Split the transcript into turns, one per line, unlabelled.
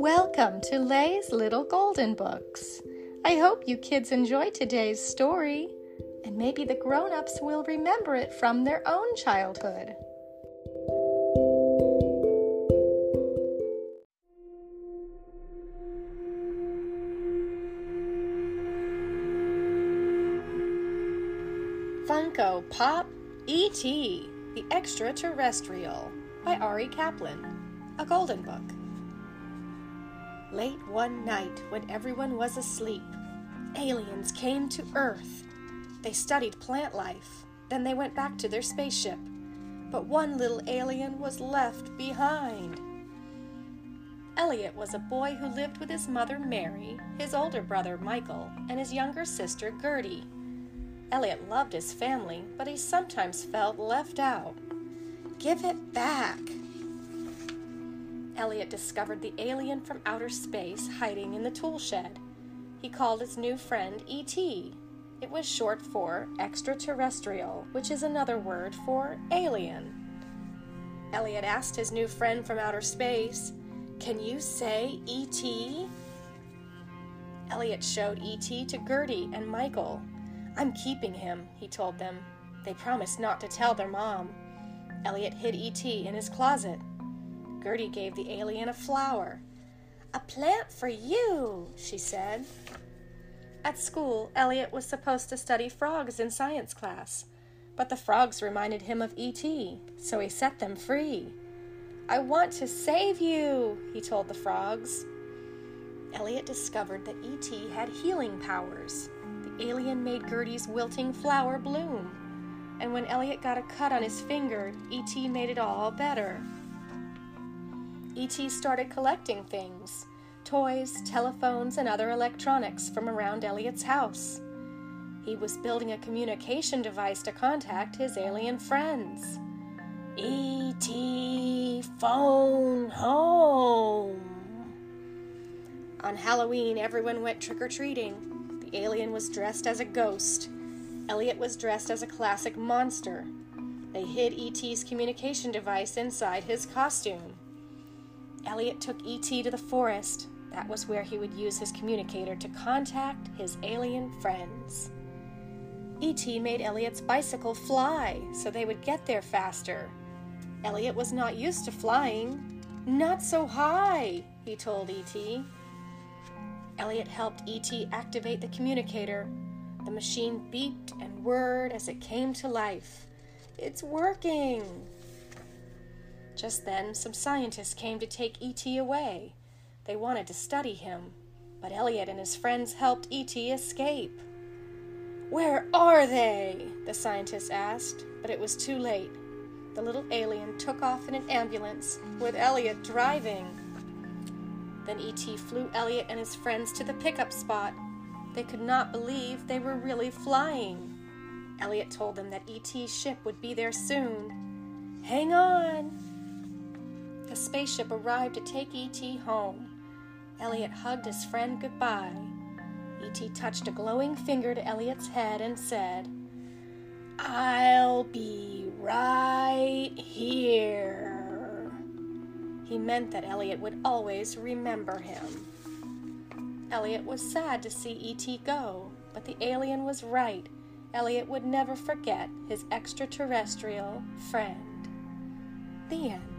Welcome to Lay's Little Golden Books. I hope you kids enjoy today's story, and maybe the grown ups will remember it from their own childhood. Funko Pop E.T. The Extraterrestrial by Arie Kaplan, a golden book. Late one night, when everyone was asleep, aliens came to Earth. They studied plant life, then they went back to their spaceship. But one little alien was left behind. Elliot was a boy who lived with his mother Mary, his older brother Michael, and his younger sister Gertie. Elliot loved his family, but he sometimes felt left out. Give it back. Elliot discovered the alien from outer space hiding in the tool shed. He called his new friend E.T. It was short for extraterrestrial, which is another word for alien. Elliot asked his new friend from outer space, Can you say E.T.? Elliot showed E.T. to Gertie and Michael. I'm keeping him, he told them. They promised not to tell their mom. Elliot hid E.T. in his closet. Gertie gave the alien a flower. A plant for you, she said. At school, Elliot was supposed to study frogs in science class, but the frogs reminded him of E.T., so he set them free. I want to save you, he told the frogs. Elliot discovered that E.T. had healing powers The alien made Gertie's wilting flower bloom. And when Elliot got a cut on his finger, E.T. made it all better. E.T. started collecting things toys, telephones, and other electronics from around Elliot's house. He was building a communication device to contact his alien friends. E.T. phone home. On Halloween, everyone went trick or treating. The alien was dressed as a ghost. Elliot was dressed as a classic monster. They hid E.T.'s communication device inside his costume. Elliot took E.T. to the forest. That was where he would use his communicator to contact his alien friends. E.T. made Elliot's bicycle fly so they would get there faster. Elliot was not used to flying. Not so high, he told E.T. Elliot helped E.T. activate the communicator. The machine beeped and whirred as it came to life. It's working! Just then, some scientists came to take E.T. away. They wanted to study him, but Elliot and his friends helped E.T. escape. Where are they? the scientists asked, but it was too late. The little alien took off in an ambulance with Elliot driving. Then E.T. flew Elliot and his friends to the pickup spot. They could not believe they were really flying. Elliot told them that E.T.'s ship would be there soon. Hang on! The spaceship arrived to take E.T. home. Elliot hugged his friend goodbye. E.T. touched a glowing finger to Elliot's head and said, I'll be right here. He meant that Elliot would always remember him. Elliot was sad to see E.T. go, but the alien was right. Elliot would never forget his extraterrestrial friend. The end.